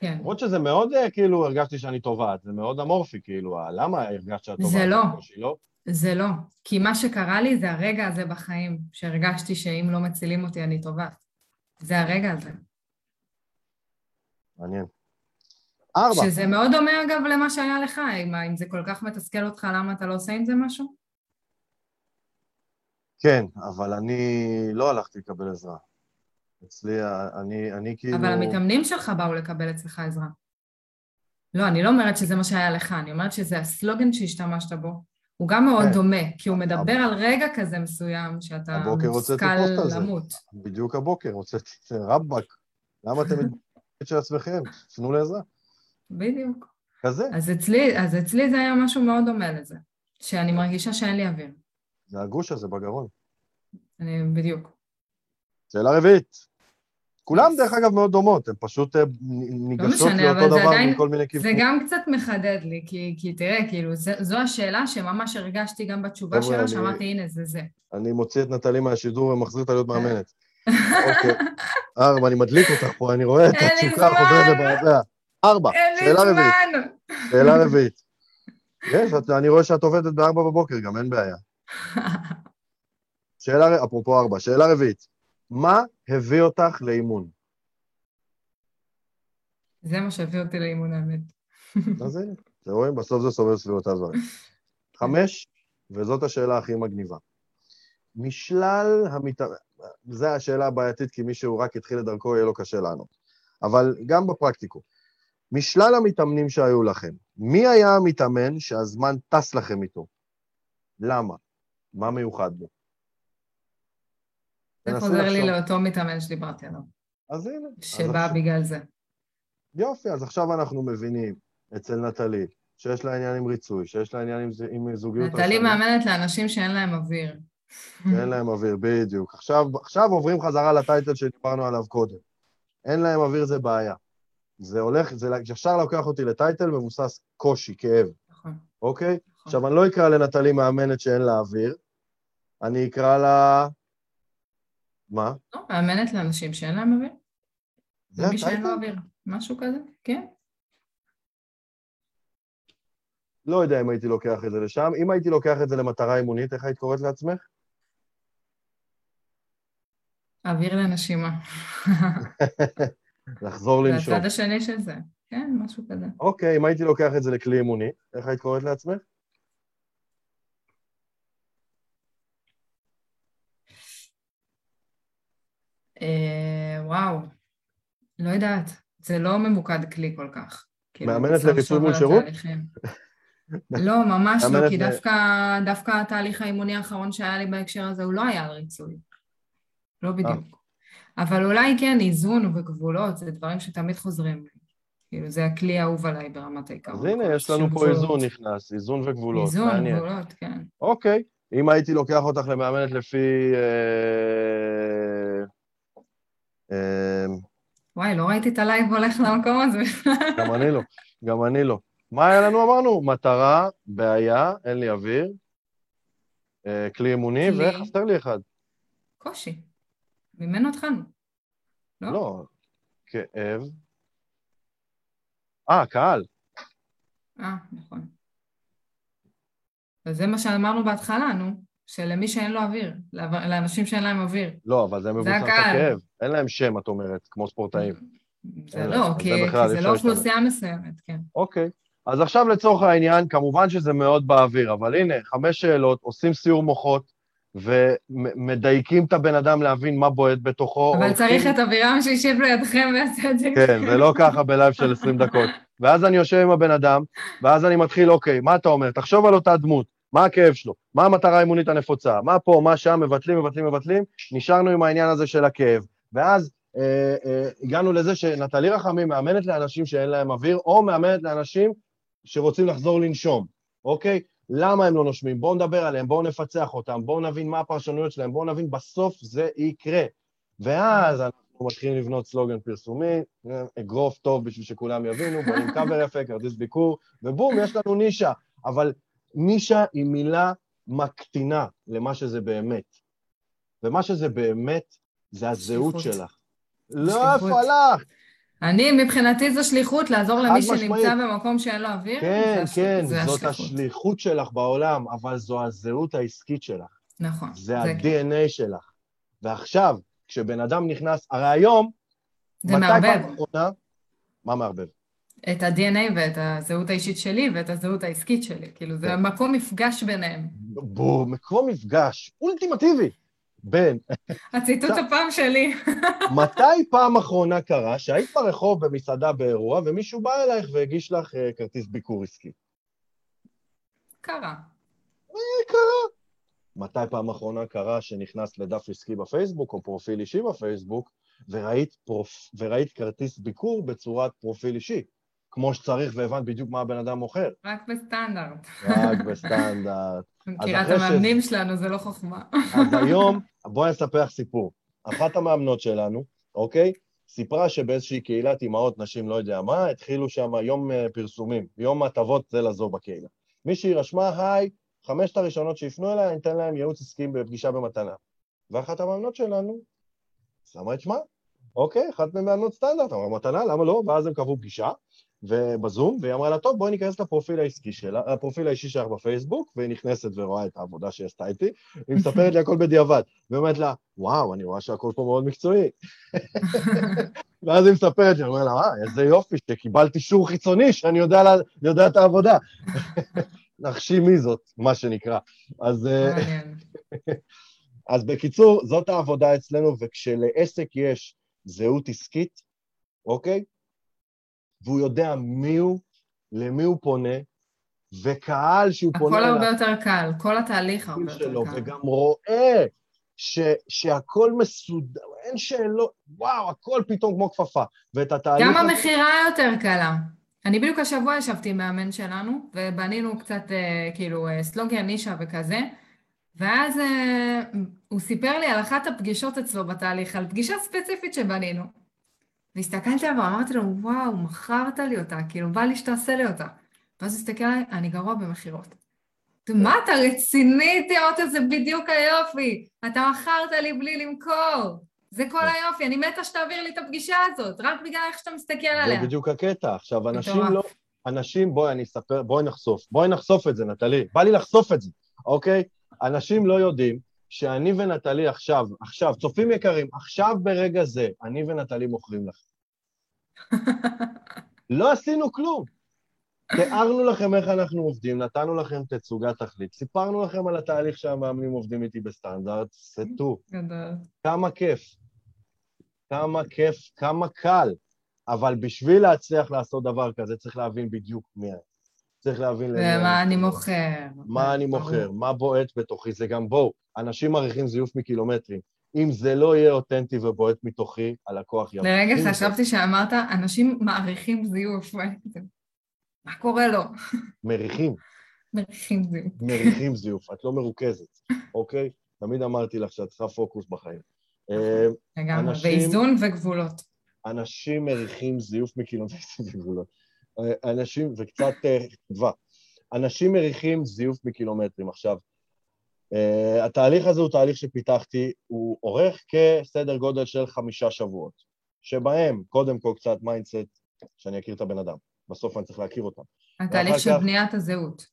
כן. למרות שזה מאוד, אה, כאילו, הרגשתי שאני טובעת, זה מאוד אמורפי, כאילו, למה הרגשת שאת טובעת? זה לא. לא. זה לא. כי מה שקרה לי זה הרגע הזה בחיים, שהרגשתי שאם לא מצילים אותי אני טובעת. זה הרגע הזה. מעניין. ארבע. שזה מאוד דומה, אגב, למה שהיה לך. אם, אם זה כל כך מתסכל אותך, למה אתה לא עושה עם זה משהו? כן, אבל אני לא הלכתי לקבל עזרה. אצלי, אני, אני כאילו... אבל המתאמנים שלך באו לקבל אצלך עזרה. לא, אני לא אומרת שזה מה שהיה לך, אני אומרת שזה הסלוגן שהשתמשת בו. הוא גם מאוד כן. דומה, כי הוא מדבר על רגע כזה מסוים שאתה מושכל למות. בדיוק הבוקר, הוצאתי את רבאק. למה אתם מתביישים של עצמכם? תפנו לעזרה. בדיוק. כזה. אז אצלי, אז אצלי זה היה משהו מאוד דומה לזה, שאני מרגישה שאין לי אוויר. זה הגוש הזה בגרון. אני, בדיוק. שאלה רביעית. כולם, דרך אגב, מאוד דומות, הן פשוט אה, נ- ניגשות אבל לאותו זה דבר עדיין- מכל מיני זה כיוונים. גם קצת מחדד לי, כי, כי תראה, כאילו, זה, זו השאלה שממש הרגשתי גם בתשובה שלה, שאמרתי, הנה, זה זה. אני מוציא את נטלי מהשידור ומחזיר אותה להיות מאמנת. אוקיי. ארבע, אני מדליק אותך פה, אני רואה את התשוקה זמן. חוזרת לבעיה. ארבע, שאלה רביעית. שאלה רביעית. יש, אני רואה שאת עובדת בארבע בבוקר, גם אין בעיה. שאלה, אפרופו ארבע, שאלה רביעית. מה הביא אותך לאימון? זה מה שהביא אותי לאימון האמת. אז הנה, אתם רואים? בסוף זה סובב סביב אותה דברים. חמש, וזאת השאלה הכי מגניבה. משלל המת... זו השאלה הבעייתית, כי מישהו רק התחיל את דרכו, יהיה לו קשה לענות. אבל גם בפרקטיקו. משלל המתאמנים שהיו לכם, מי היה המתאמן שהזמן טס לכם איתו? למה? מה מיוחד בו? זה חוזר לי. לאותו מתאמן שדיברתי עליו, אז הנה. אז שבא עכשיו- בגלל זה. יופי, אז עכשיו אנחנו מבינים אצל נטלי, שיש לה עניין עם ריצוי, שיש לה עניין עם, עם זוגיות נטלי. מאמנת לאנשים שאין להם אוויר. אין להם אוויר, בדיוק. עכשיו, עכשיו עוברים חזרה לטייטל שדיברנו עליו קודם. אין להם אוויר זה בעיה. זה הולך, זה ישר לוקח אותי לטייטל מבוסס קושי, כאב, נכון. אוקיי? נכון. עכשיו, אני לא אקרא לנטלי מאמנת שאין לה אוויר, אני אקרא לה... מה? לא, מאמנת לאנשים שאין להם אוויר. זה מי שאין לו הטייטל? אוויר. משהו כזה, כן. לא יודע אם הייתי לוקח את זה לשם. אם הייתי לוקח את זה למטרה אימונית, איך היית קוראת לעצמך? אוויר לנשימה. לחזור זה לנשום. הצד השני של זה. כן, משהו כזה. אוקיי, אם הייתי לוקח את זה לכלי אימוני, איך היית קוראת לעצמך? אה, וואו, לא יודעת. זה לא ממוקד כלי כל כך. כאילו, מאמנת לריצוי מול שירות? לא, ממש לא, כי דווקא, דווקא התהליך האימוני האחרון שהיה לי בהקשר הזה, הוא לא היה על ריצוי. לא בדיוק. אבל אולי כן, איזון וגבולות, זה דברים שתמיד חוזרים. לי. כאילו, זה הכלי האהוב עליי ברמת העיקרון. אז הנה, יש לנו פה. איזון נכנס, איזון וגבולות. איזון, מעניין. גבולות, כן. אוקיי, אם הייתי לוקח אותך למאמנת לפי... אה, וואי, לא ראיתי את הלייב הולך למקום הזה בכלל. גם אני לא, גם אני לא. מה היה לנו, אמרנו? מטרה, בעיה, אין לי אוויר, אה, כלי אימוני. וחסר לי אחד. קושי. ממנו התחלנו. לא? לא, כאב. אה, קהל. אה, נכון. וזה מה שאמרנו בהתחלה, נו, שלמי שאין לו אוויר, לאנשים שאין להם אוויר. לא, אבל זה מבוסס על הקהל. כאב. אין להם שם, את אומרת, כמו ספורטאים. זה אין, לא, כי זה לא אוכלוסייה מסוימת, כן. אוקיי. אז עכשיו לצורך העניין, כמובן שזה מאוד באוויר, אבל הנה, חמש שאלות, עושים סיור מוחות, ומדייקים את הבן אדם להבין מה בועט בתוכו. אבל הולכים- צריך את אבירם שישב לידכם ויעשה את זה. כן, זה לא ככה בלייב של 20 דקות. ואז אני יושב עם הבן אדם, ואז אני מתחיל, אוקיי, מה אתה אומר? תחשוב על אותה דמות, מה הכאב שלו? מה המטרה האימונית הנפוצה? מה פה, מה שם, מבטלים, מבטלים, מבטלים, נשארנו עם העניין הזה של הכאב. ואז אה, אה, הגענו לזה שנטלי רחמים מאמנת לאנשים שאין להם אוויר, או מאמנת לאנשים שרוצים לחזור לנשום, אוקיי? למה הם לא נושמים? בואו נדבר עליהם, בואו נפצח אותם, בואו נבין מה הפרשנויות שלהם, בואו נבין, בסוף זה יקרה. ואז אנחנו מתחילים לבנות סלוגן פרסומי, אגרוף טוב בשביל שכולם יבינו, בונים קאבר יפה, כרטיס ביקור, ובום, יש לנו נישה. אבל נישה היא מילה מקטינה למה שזה באמת. ומה שזה באמת, זה הזהות שליחות. שלך. לא. איפה הלך? אני, מבחינתי זו שליחות לעזור למי משמעית. שנמצא במקום שאין לו אוויר. כן, זה כן, זה זאת השליחות. השליחות שלך בעולם, אבל זו הזהות העסקית שלך. נכון. זה כן. ה-DNA שלך. ועכשיו, כשבן אדם נכנס, הרי היום, זה מערבב. פעם אחרונה- מה מערבב? את ה-DNA ואת הזהות האישית שלי ואת הזהות העסקית שלי. כאילו, זה כן. מקום מפגש ביניהם. בוא, מקום מפגש אולטימטיבי בין הציטוט הפעם שלי. מתי פעם אחרונה קרה שהיית ברחוב במסעדה באירוע ומישהו בא אלייך והגיש לך אה, כרטיס ביקור עסקי? קרה. אה, קרה. מתי פעם אחרונה קרה שנכנסת לדף עסקי בפייסבוק או פרופיל אישי בפייסבוק וראית, פרופ... וראית כרטיס ביקור בצורת פרופיל אישי, כמו שצריך והבנת בדיוק מה הבן אדם מוכר, רק בסטנדרט. רק בסטנדרט. מכירה את המאמנים שלנו, זה לא חוכמה. אז היום, בואי נספר לך סיפור. אחת המאמנות שלנו, אוקיי? סיפרה שבאיזושהי קהילת אימהות, נשים, לא יודע מה, התחילו שם יום אה, פרסומים, יום הטבות זה לזו בקהילה. מישהי רשמה, היי, חמשת הראשונות שיפנו אליי, אני אתן להם ייעוץ עסקי בפגישה במתנה. ואחת המאמנות שלנו שמה את שמה, אוקיי, אחת ממאמנות סטנדרט, אמרה מתנה, למה לא? ואז הם קבעו פגישה, ובזום, והיא אמרה לה, טוב, בואי ניכנס לפרופיל העסקי שלה, הפרופיל האישי שלך בפייסבוק, והיא נכנסת ורואה את העבודה שהיא עשתה איתי, היא מספרת לי הכל בדיעבד, ואומרת לה, וואו, אני רואה שהכל פה מאוד מקצועי. ואז היא מספרת לי, אני אומר לה, אה, איזה יופי, שקיבלתי אישור חיצוני, שאני יודע, יודע את העבודה. נחשי מי זאת, מה שנקרא. אז... אה, אז בקיצור, זאת העבודה אצלנו, וכשלעסק יש זהות עסקית, אוקיי? והוא יודע מי הוא, למי הוא פונה, וקהל שהוא פונה... הכל הרבה יותר קל, כל התהליך הרבה יותר שלו, קל. וגם רואה ש, שהכל מסודר, אין שאלות, וואו, הכל פתאום כמו כפפה. ואת התהליך... גם המכירה יותר קלה. אני בדיוק השבוע ישבתי עם מאמן שלנו, ובנינו קצת אה, כאילו אה, סלוגיה נישה וכזה, ואז אה, הוא סיפר לי על אחת הפגישות אצלו בתהליך, על פגישה ספציפית שבנינו. והסתכלתי עליו ואמרתי לו, וואו, מכרת לי אותה, כאילו, בא לי שתעשה לי אותה. ואז הוא הסתכל עליי, אני גרוע במכירות. מה, אתה רציני, תיאורטיה, זה בדיוק היופי. אתה מכרת לי בלי למכור. זה כל היופי, אני מתה שתעביר לי את הפגישה הזאת, רק בגלל איך שאתה מסתכל עליה. זה בדיוק הקטע. עכשיו, אנשים לא... אנשים, בואי, אני אספר, בואי נחשוף. בואי נחשוף את זה, נטלי. בא לי לחשוף את זה, אוקיי? אנשים לא יודעים שאני ונטלי עכשיו, עכשיו, צופים יקרים, עכשיו ברגע זה, אני ונטלי מוכרים לכם. לא עשינו כלום. תיארנו לכם איך אנחנו עובדים, נתנו לכם תצוגת תכלית, סיפרנו לכם על התהליך שהמאמנים עובדים איתי בסטנדרט, סטו. כמה כיף. כמה כיף, כמה קל. אבל בשביל להצליח לעשות דבר כזה, צריך להבין בדיוק מי. צריך להבין... ומה אני מוכר. מה אני מוכר, מה בועט בתוכי, זה גם בואו, אנשים מעריכים זיוף מקילומטרים. אם זה לא יהיה אותנטי ובועט מתוכי, הלקוח יבוא. לרגע חשבתי שאמרת, אנשים מעריכים זיוף. מה קורה לו? מריחים. מריחים זיוף. מריחים זיוף, את לא מרוכזת, אוקיי? תמיד אמרתי לך שאת צריכה פוקוס בחיים. אה, לגמרי, ואיזון וגבולות. אנשים מריחים זיוף מקילומטרים וגבולות. אנשים, וקצת תקווה. אנשים מריחים זיוף מקילומטרים. עכשיו, אה, התהליך הזה הוא תהליך שפיתחתי, הוא אורך כסדר גודל של חמישה שבועות, שבהם קודם כל קצת mindset, שאני אכיר את הבן אדם, בסוף אני צריך להכיר אותם. התהליך של כך, בניית הזהות.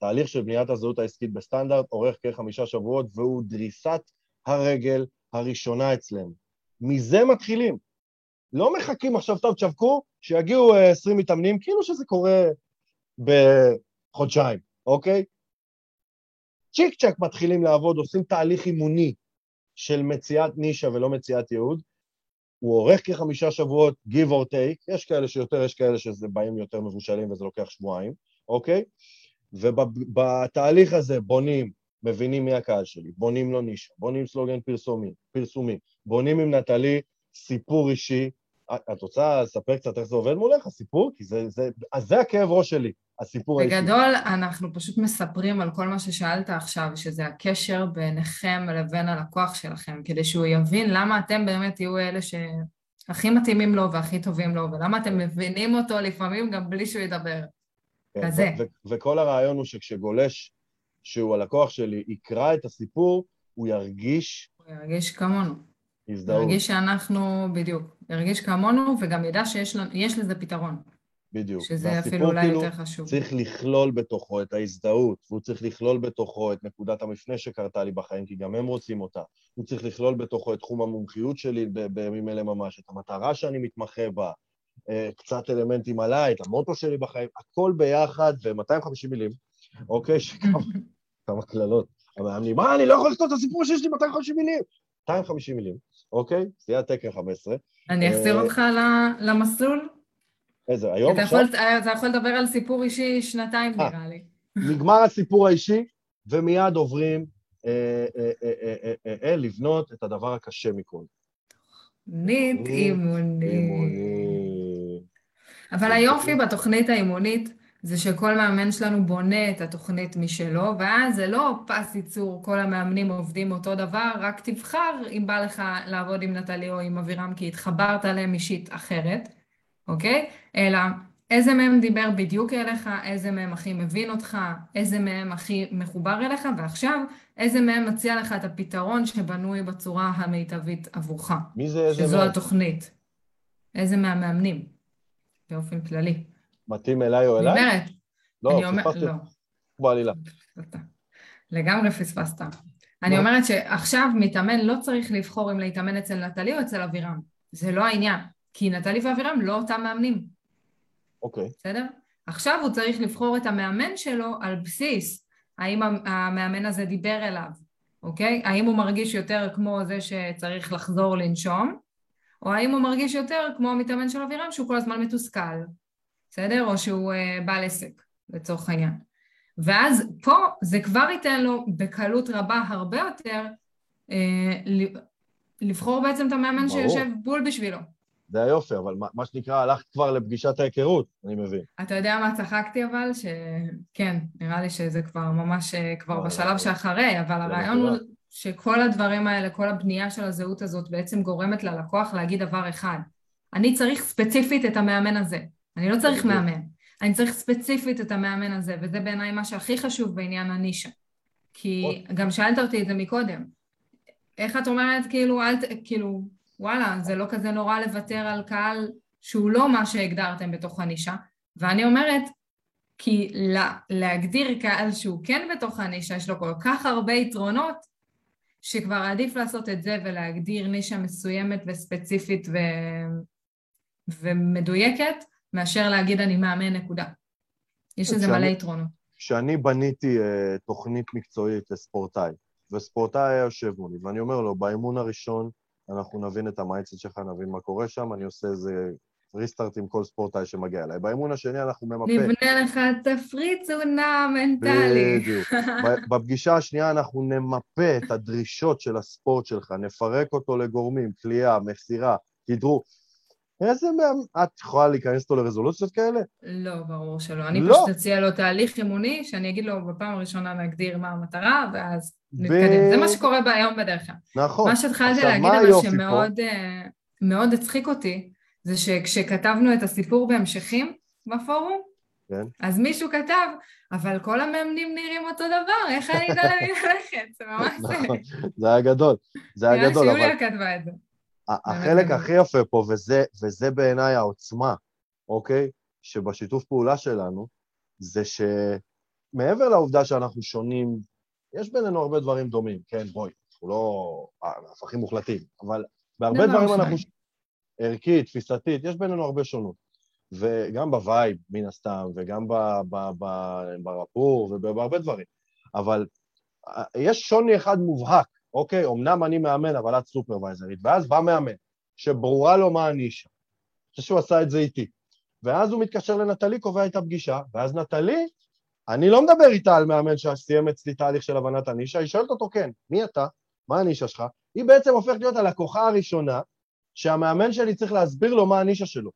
תהליך של בניית הזהות העסקית בסטנדרט אורך כחמישה שבועות, והוא דריסת הרגל הראשונה אצלנו. מזה מתחילים. לא מחכים עכשיו, טוב, תשווקו, שיגיעו 20 מתאמנים, כאילו שזה קורה בחודשיים, אוקיי? צ'יק צ'אק מתחילים לעבוד, עושים תהליך אימוני של מציאת נישה ולא מציאת ייעוד. הוא אורך כחמישה שבועות, give or take, יש כאלה שיותר, יש כאלה שזה באים יותר מבושלים וזה לוקח שבועיים, אוקיי? ובתהליך הזה בונים, מבינים מי הקהל שלי, בונים לו נישה, בונים סלוגן פרסומי, פרסומי, בונים עם נטלי סיפור אישי, את רוצה לספר קצת איך זה עובד מולך, הסיפור? כי זה, זה, אז זה הכאב ראש שלי, הסיפור האישי. בגדול, אנחנו פשוט מספרים על כל מה ששאלת עכשיו, שזה הקשר ביניכם לבין הלקוח שלכם, כדי שהוא יבין למה אתם באמת תהיו אלה שהכי מתאימים לו והכי טובים לו, ולמה אתם מבינים אותו לפעמים גם בלי שהוא ידבר. כן, כזה. וכל הרעיון הוא שכשגולש, שהוא הלקוח שלי, יקרא את הסיפור, הוא ירגיש... הוא ירגיש כמונו. הזדהות. ירגיש שאנחנו, בדיוק, ירגיש כמונו וגם ידע שיש לזה פתרון. בדיוק. שזה אפילו אולי כאילו יותר חשוב. צריך לכלול בתוכו את ההזדהות, והוא צריך לכלול בתוכו את נקודת המפנה שקרתה לי בחיים, כי גם הם רוצים אותה. הוא צריך לכלול בתוכו את תחום המומחיות שלי בימים אלה ממש, את המטרה שאני מתמחה בה, אה, קצת אלמנטים עליי, את המוטו שלי בחיים, הכל ביחד ב-250 מילים, אוקיי? כמה קללות. המאמנים, מה, אני לא יכול לכתוב את הסיפור שיש לי 250 מילים. 250 מילים, אוקיי? יהיה תקן 15. אני אחזיר אה, אותך למסלול? איזה, היום אתה עכשיו? יכול, אתה יכול לדבר על סיפור אישי שנתיים 아, אה, נראה לי. נגמר הסיפור האישי, ומיד עוברים אה, לבנות את הדבר הקשה מכל. תוכנית אימונית. אבל היופי בתוכנית האימונית, זה שכל מאמן שלנו בונה את התוכנית משלו, ואז זה לא פס ייצור, כל המאמנים עובדים אותו דבר, רק תבחר אם בא לך לעבוד עם נטלי או עם אבירם, כי התחברת אליהם אישית אחרת, אוקיי? אלא איזה מהם דיבר בדיוק אליך, איזה מהם הכי מבין אותך, איזה מהם הכי מחובר אליך, ועכשיו, איזה מהם מציע לך את הפתרון שבנוי בצורה המיטבית עבורך. מי זה איזה שזו מהם? התוכנית. איזה מהמאמנים, באופן כללי. מתאים אליי או אני אליי? אומרת, לא, אני אומרת, פספסתי לא. בעלילה. אתה לגמרי פספסת. אני אומרת שעכשיו מתאמן לא צריך לבחור אם להתאמן אצל נטלי או אצל אבירם. זה לא העניין, כי נטלי ואבירם לא אותם מאמנים, אוקיי. בסדר? עכשיו הוא צריך לבחור את המאמן שלו על בסיס האם המאמן הזה דיבר אליו, אוקיי? האם הוא מרגיש יותר כמו זה שצריך לחזור לנשום, או האם הוא מרגיש יותר כמו המתאמן של אבירם שהוא כל הזמן מתוסכל, בסדר? או שהוא uh, בעל עסק, לצורך העניין. ואז פה זה כבר ייתן לו בקלות רבה הרבה יותר אה, לבחור בעצם את המאמן ברור. שיושב בול בשבילו. זה היופי, אבל מה, מה שנקרא, הלכת כבר לפגישת ההיכרות, אני מבין. אתה יודע מה צחקתי אבל? שכן, נראה לי שזה כבר ממש אה, כבר בשלב. שאחרי, אבל הרעיון הוא. שכל הדברים האלה, כל הבנייה של הזהות הזאת בעצם גורמת ללקוח להגיד דבר אחד. אני צריך ספציפית את המאמן הזה. אני לא צריך בדיוק. מאמן. אני צריך ספציפית את המאמן הזה, וזה בעיניי מה שהכי חשוב בעניין הנישה. כי גם שאלת אותי את זה מקודם. איך את אומרת, כאילו, אל ת... כאילו, וואלה, זה לא כזה נורא לוותר על קהל שהוא לא מה שהגדרתם בתוך הנישה. ואני אומרת, כי לה, להגדיר קהל שהוא כן בתוך הנישה, יש לו כל כך הרבה יתרונות, שכבר עדיף לעשות את זה ולהגדיר נישה מסוימת וספציפית ו... ומדויקת, מאשר להגיד אני מאמן נקודה. יש לזה מלא יתרונות. כשאני בניתי uh, תוכנית מקצועית לספורטאי, וספורטאי היה יושב מולי, ואני אומר לו, באימון הראשון אנחנו נבין את ה mindset שלך, נבין מה קורה שם, אני עושה איזה restart עם כל ספורטאי שמגיע אליי. באימון השני אנחנו ממפה... נבנה לך תפריט תזונה מנטלי. בדיוק. בפגישה השנייה אנחנו נמפה את הדרישות של הספורט שלך, נפרק אותו לגורמים, קליעה, מסירה, כדרור. איזה מהם... את יכולה להיכנס איתו לרזולוציות כאלה? לא, ברור שלא. אני לא. פשוט אציע לו תהליך אימוני, שאני אגיד לו בפעם הראשונה נגדיר מה המטרה, ואז נתקדם. זה מה שקורה היום בדרך כלל. נכון. מה שהתחלתי להגיד, אבל? שמאוד אה, מאוד הצחיק אותי, זה שכשכתבנו את הסיפור בהמשכים בפורום, כן. אז מישהו כתב, אבל כל המאמנים נראים אותו דבר, איך אני אדע למי ללכת? זה ממש זה. נכון, זה היה גדול, זה היה נראה גדול, אבל שיוליה כתבה את זה. החלק. הכי יפה פה, וזה, וזה בעיניי העוצמה, אוקיי? שבשיתוף פעולה שלנו, זה שמעבר לעובדה שאנחנו שונים, יש בינינו הרבה דברים דומים, כן, בואי, אנחנו לא אה, הפכים מוחלטים, אבל בהרבה דבר דברים אנחנו... ערכית, תפיסתית, יש בינינו הרבה שונות. וגם ב vibe, מן הסתם, וגם ב rapport ובהרבה דברים. אבל אה, יש שוני אחד מובהק, אוקיי? אמנם אני מאמן, אבל את סופרוויזרית, ואז בא מאמן, שברורה לו מה הנישה. אני חושב שהוא עשה את זה איתי. ואז הוא מתקשר לנטלי, קובע איתה פגישה, ואז נטלי, אני לא מדבר איתה על מאמן שסיים אצלי תהליך של הבנת הנישה, היא שואלת אותו, כן, מי אתה? מה הנישה שלך? היא בעצם הופכת להיות הלקוחה הראשונה שהמאמן שלי צריך להסביר לו מה הנישה שלו.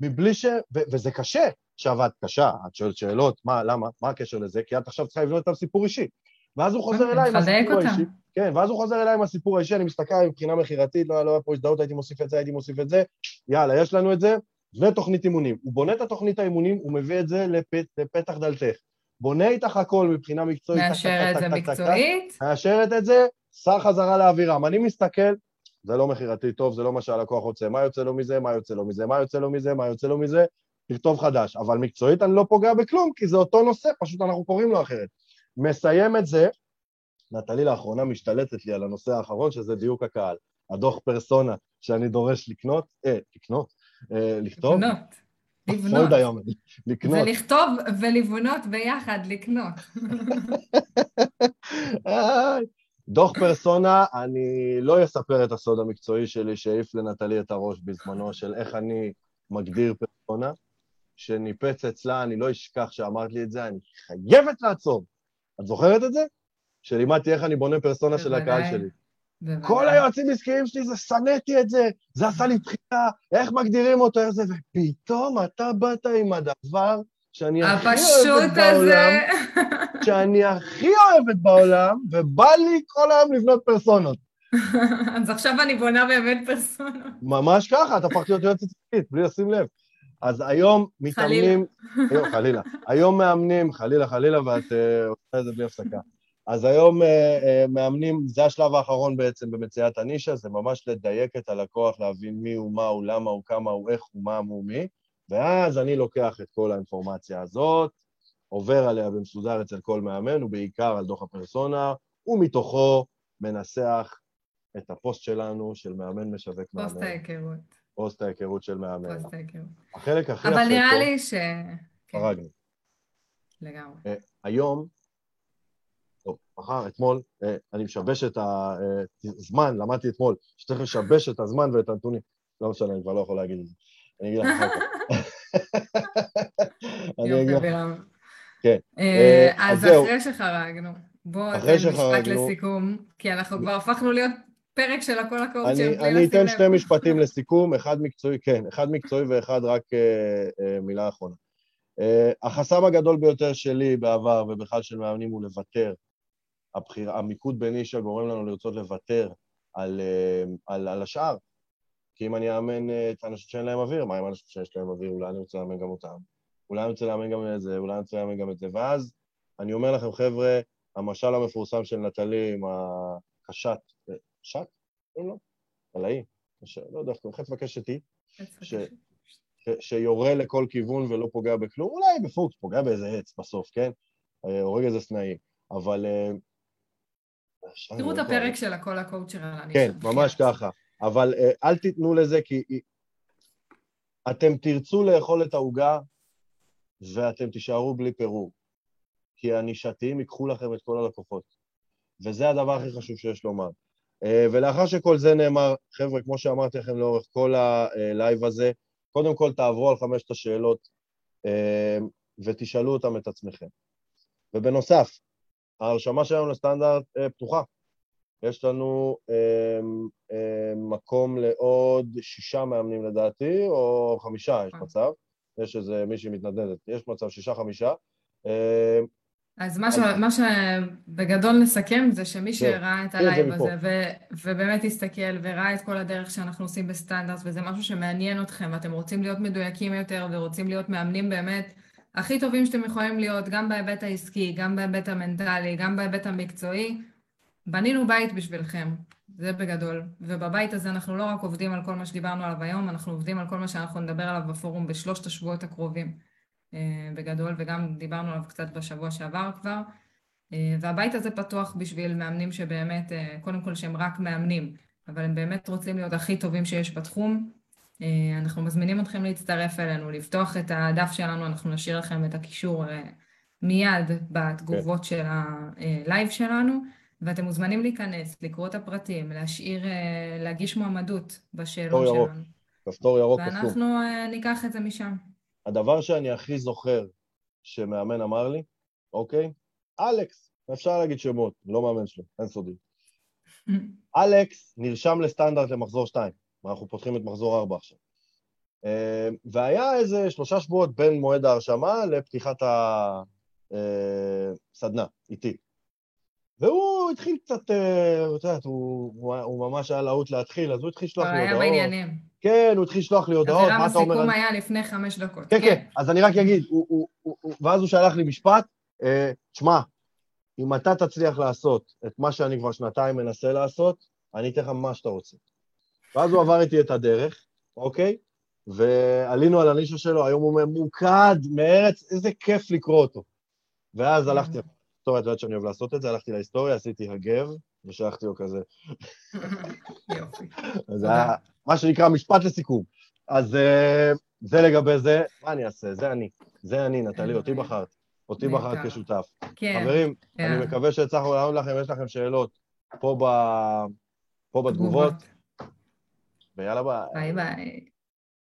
מבלי ש... ו- וזה קשה. עכשיו את קשה, את שואלת שאלות, מה, למה, מה הקשר לזה? כי את עכשיו צריכה לבנות איתם סיפור אישי. ואז הוא חוזר אליי עם הסיפור. האישי. כן, ואז הוא חוזר אליי עם הסיפור האישי, אני מסתכל מבחינה מכירתית, לא, לא היה פה הזדהות, הייתי מוסיף את זה, הייתי מוסיף את זה, יאללה, יש לנו את זה, ותוכנית אימונים. הוא בונה את התוכנית האימונים, הוא מביא את זה לפת, לפתח דלתך. בונה איתך הכל מבחינה מקצועית, מאשר את זה מקצועית, מאשרת את זה, שר חזרה לאווירם. אני מסתכל, זה לא מכירתי טוב, זה לא מה שהלקוח רוצה, מה יוצא לו מזה, מה יוצא לו מזה, מה יוצא לו מזה, מה יוצא לו מזה, תכתוב חדש. אבל מקצועית אני לא פוגע בכלום, כי זה אותו נושא, פשוט אנחנו קוראים לו אחרת. מסיים את זה, נטלי לאחרונה משתלטת לי על הנושא האחרון, שזה דיוק הקהל. הדוח פרסונה שאני דורש לקנות, אה, לקנות, אה, לכתוב, לבנות. לבנות. פרויד היום, לקנות. ולכתוב ולבנות ביחד, לקנות. דוח פרסונה, אני לא אספר את הסוד המקצועי שלי שהעיף לנטלי את הראש בזמנו של איך אני מגדיר פרסונה, שניפץ אצלה, אני לא אשכח שאמרת לי את זה, אני חייבת לעצור. את זוכרת את זה? שלימדתי איך אני בונה פרסונה של הקהל. שלי. בוודאי. כל היועצים עסקיים שלי, זה שנאתי את זה, זה עשה לי דחייה איך מגדירים אותו, איך זה, ופתאום אתה באת עם הדבר שאני הכי אוהבת בעולם, הזה. שאני הכי אוהבת בעולם, ובא לי כל היום לבנות פרסונות. אז עכשיו אני בונה באמת פרסונה. ממש ככה, את הפכת להיות יועצת עסקית, בלי לשים לב. אז היום מתאמנים... היום, חלילה. היום מאמנים, חלילה, חלילה, ואת אה, עושה את זה בלי הפסקה. אז היום אה, אה, מאמנים, זה השלב האחרון בעצם במציאת הנישה, זה ממש לדייק את הלקוח, להבין מי הוא, מה הוא, למה הוא, כמה הוא, איך הוא, מה הוא, מי, ואז אני לוקח את כל האינפורמציה הזאת, עובר עליה במסודר אצל כל מאמן, ובעיקר על דוח הפרסונה, ומתוכו מנסח את הפוסט שלנו של מאמן משווק מאמן. פוסט ההיכרות. פוסט ההיכרות של מאמן. פוסט ההיכרות. החלק הכי אבל נראה לי ש... כן, פרגנו. לגמרי. אה, היום, טוב, מחר, אתמול, אה, אני משבש את הזמן, למדתי אתמול, שצריך לשבש את הזמן ואת הנתונים. לא משנה, אני כבר לא יכול להגיד את זה. אני אגיד לך אחר כך. כן. אה, אה, אז. אחרי שחרגנו, בוא אחרי תן משפט לסיכום, כי אנחנו כבר הפכנו להיות פרק של הכל הקואוצ'ר אני, אני אתן. שני משפטים לסיכום, אחד מקצועי, כן, אחד מקצועי ואחד רק אה, אה, מילה אחרונה. אה, החסם הגדול ביותר שלי בעבר ובכלל של מאמנים הוא לוותר. הבחיר, המיקוד בנישה גורם לנו לרצות לוותר על, אה, על, על השאר. כי אם אני אאמן אה, את האנשים שאין להם אוויר, מה עם האנשים שיש להם אוויר? אולי אני רוצה לאמן גם אותם. אולי אני רוצה לאמן גם את זה, אולי אני רוצה לאמן גם את זה. ואז אני אומר לכם, חבר'ה, המשל המפורסם של נטלי עם הקשת, קשת? קוראים לו? קש- לא יודע איך קוראים, חץ וקשת היא, ש- ש- שיורה לכל כיוון ולא פוגע בכלום, אולי בפוקס, פוגע באיזה עץ בסוף, כן? אה, הורג איזה סנאים, אבל... אה, תראו את לא הפרק של הכל הקואוצ'ר על הנישה. כן, ממש ככה. אבל אה, אל תיתנו לזה, כי אתם תרצו לאכול את העוגה ואתם תישארו בלי פירור. כי הנישתיים ייקחו לכם את כל הלקוחות. וזה הדבר הכי חשוב שיש לומר. אה, ולאחר שכל זה נאמר, חבר'ה, כמו שאמרתי לכם לאורך כל ה live הזה, קודם כל תעברו על חמשת השאלות אה, ותשאלו אותם את עצמכם. ובנוסף, ההרשמה שלנו לסטנדרט אה, פתוחה. יש לנו מקום לעוד שישה מאמנים לדעתי, או חמישה, יש. מצב. יש איזה מישהי מתנדנדת, יש מצב שישה-חמישה. אז מה, ש... מה שבגדול נסכם זה שמי שראה את ה live. הזה ו... ובאמת הסתכל וראה את כל הדרך שאנחנו עושים בסטנדרט וזה משהו שמעניין אתכם ואתם רוצים להיות מדויקים יותר ורוצים להיות מאמנים באמת הכי טובים שאתם יכולים להיות, גם בהיבט העסקי, גם בהיבט המנטלי, גם בהיבט המקצועי, בנינו בית בשבילכם, זה בגדול. ובבית הזה אנחנו לא רק עובדים על כל מה שדיברנו עליו היום, אנחנו עובדים על כל מה שאנחנו נדבר עליו בפורום בשלושת השבועות הקרובים. אה, בגדול, וגם דיברנו עליו קצת בשבוע שעבר כבר. אה, והבית הזה פתוח בשביל מאמנים שבאמת, אה, קודם כל שהם רק מאמנים, אבל הם באמת רוצים להיות הכי טובים שיש בתחום. אנחנו מזמינים אתכם להצטרף אלינו, לפתוח את הדף שלנו, אנחנו נשאיר לכם את הקישור מיד בתגובות של ה live שלנו, ואתם מוזמנים להיכנס, לקרוא את הפרטים, להשאיר, להגיש מועמדות בשאלון כפתור ירוק. שלנו, כפתור ירוק קסום. ואנחנו ניקח את זה משם. הדבר שאני הכי זוכר שמאמן אמר לי, אוקיי? אלכס, אפשר להגיד שמות, לא מאמן שלי, אין סודי. אלכס נרשם לסטנדרט למחזור 2, ואנחנו פותחים את מחזור 4 עכשיו. אה, והיה איזה שלושה שבועות בין מועד ההרשמה לפתיחת הסדנה, איתי. והוא התחיל קצת, אה, את יודעת, הוא, הוא, הוא ממש היה להוט להתחיל, אז הוא התחיל לשלוח לי היה הודעות. בעניינים. כן, הוא התחיל לשלוח לי הודעות, מה אתה אומר? הסיכום היה לפני חמש דקות. כן, כן, אז אני רק אגיד, ואז הוא שלח לי משפט, אה, תשמע, אם אתה תצליח לעשות את מה שאני כבר שנתיים מנסה לעשות, אני אתן לך מה שאתה רוצה. ואז הוא עבר איתי את הדרך, אוקיי? ועלינו על הנישה שלו, היום הוא ממוקד, מארץ, איזה כיף לקרוא אותו. ואז הלכתי, היסטוריה, את יודעת שאני אוהב לעשות את זה, הלכתי להיסטוריה, עשיתי הגב, ושלחתי לו כזה. יופי. זה. היה מה שנקרא משפט לסיכום. אז אה, זה לגבי זה, מה אני אעשה? זה אני. זה אני, נטלי, אותי בחרת. אותי. בחרת כשותף. כן. חברים, יאללה. אני מקווה שהצלחנו לענות לכם, יש לכם שאלות פה בתגובות, ויאללה ביי. ביי ביי.